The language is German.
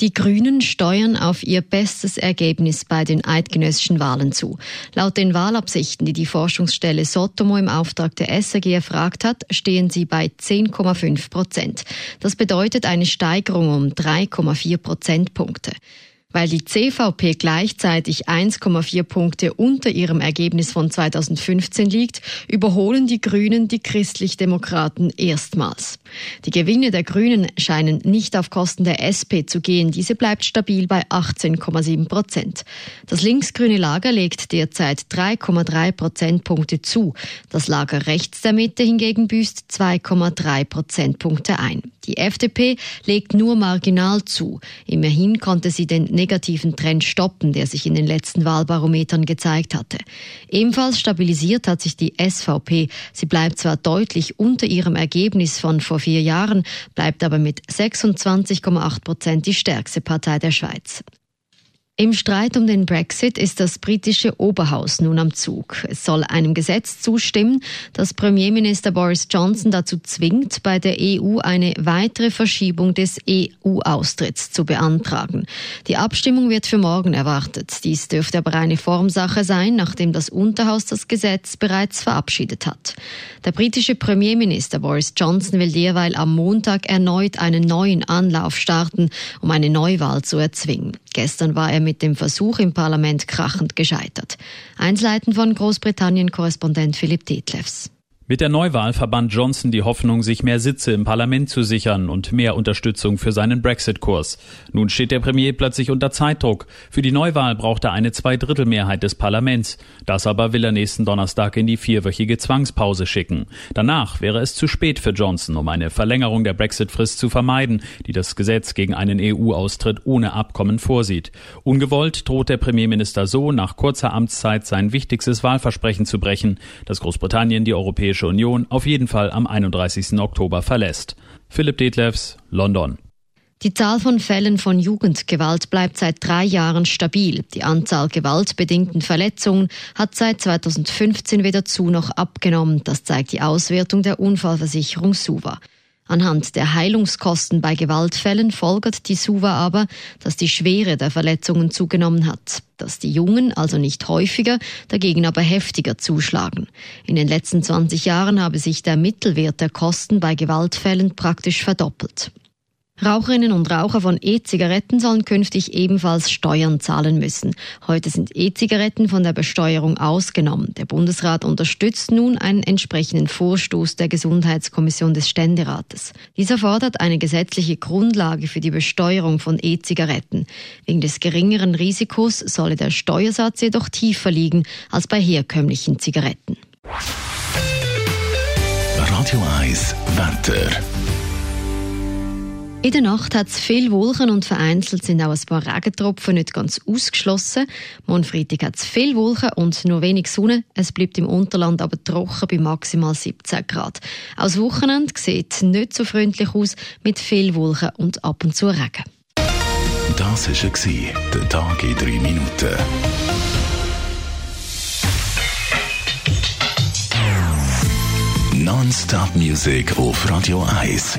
Die Grünen steuern auf ihr bestes Ergebnis bei den eidgenössischen Wahlen zu. Laut den Wahlabsichten, die die Forschungsstelle Sotomo im Auftrag der SAG erfragt hat, stehen sie bei 10,5 Prozent. Das bedeutet eine Steigerung um 3,4 Prozentpunkte. Weil die CVP gleichzeitig 1,4 Punkte unter ihrem Ergebnis von 2015 liegt, überholen die Grünen die Christlich-Demokraten erstmals. Die Gewinne der Grünen scheinen nicht auf Kosten der SP zu gehen. Diese bleibt stabil bei 18,7 Prozent. Das linksgrüne Lager legt derzeit 3,3 Prozentpunkte zu. Das Lager rechts der Mitte hingegen büßt 2,3 Prozentpunkte ein. Die FDP legt nur marginal zu. Immerhin konnte sie den negativen Trend stoppen, der sich in den letzten Wahlbarometern gezeigt hatte. Ebenfalls stabilisiert hat sich die SVP. Sie bleibt zwar deutlich unter ihrem Ergebnis von vor vier Jahren, bleibt aber mit 26,8 Prozent die stärkste Partei der Schweiz. Im Streit um den Brexit ist das britische Oberhaus nun am Zug. Es soll einem Gesetz zustimmen, das Premierminister Boris Johnson dazu zwingt, bei der EU eine weitere Verschiebung des EU-Austritts zu beantragen. Die Abstimmung wird für morgen erwartet. Dies dürfte aber eine Formsache sein, nachdem das Unterhaus das Gesetz bereits verabschiedet hat. Der britische Premierminister Boris Johnson will derweil am Montag erneut einen neuen Anlauf starten, um eine Neuwahl zu erzwingen. Gestern war er mit dem Versuch im Parlament krachend gescheitert. Einsleiten von Großbritannien-Korrespondent Philipp Detlefs. Mit der Neuwahl verband Johnson die Hoffnung, sich mehr Sitze im Parlament zu sichern und mehr Unterstützung für seinen Brexit-Kurs. Nun steht der Premier plötzlich unter Zeitdruck. Für die Neuwahl braucht er eine Zweidrittelmehrheit des Parlaments. Das aber will er nächsten Donnerstag in die vierwöchige Zwangspause schicken. Danach wäre es zu spät für Johnson, um eine Verlängerung der Brexit-Frist zu vermeiden, die das Gesetz gegen einen EU-Austritt ohne Abkommen vorsieht. Ungewollt droht der Premierminister so, nach kurzer Amtszeit sein wichtigstes Wahlversprechen zu brechen, dass Großbritannien die europäische Europäische Union auf jeden Fall am 31. Oktober verlässt. Philipp Detlefs, London. Die Zahl von Fällen von Jugendgewalt bleibt seit drei Jahren stabil. Die Anzahl gewaltbedingten Verletzungen hat seit 2015 weder zu noch abgenommen. Das zeigt die Auswertung der Unfallversicherung SUVA. Anhand der Heilungskosten bei Gewaltfällen folgert die SUVA aber, dass die Schwere der Verletzungen zugenommen hat, dass die Jungen also nicht häufiger, dagegen aber heftiger zuschlagen. In den letzten 20 Jahren habe sich der Mittelwert der Kosten bei Gewaltfällen praktisch verdoppelt. Raucherinnen und Raucher von E-Zigaretten sollen künftig ebenfalls Steuern zahlen müssen. Heute sind E-Zigaretten von der Besteuerung ausgenommen. Der Bundesrat unterstützt nun einen entsprechenden Vorstoß der Gesundheitskommission des Ständerates. Dieser fordert eine gesetzliche Grundlage für die Besteuerung von E-Zigaretten. Wegen des geringeren Risikos solle der Steuersatz jedoch tiefer liegen als bei herkömmlichen Zigaretten. Radio 1 Wetter. In der Nacht hat es viel Wolken und vereinzelt sind auch ein paar Regentropfen nicht ganz ausgeschlossen. Morgen Freitag hat es viel Wolken und nur wenig Sonne. Es bleibt im Unterland aber trocken bei maximal 17 Grad. Aus Wochenende sieht nicht so freundlich aus mit viel Wolken und ab und zu Regen. Das war der Tag in drei Minuten. Non-Stop Music auf Radio 1.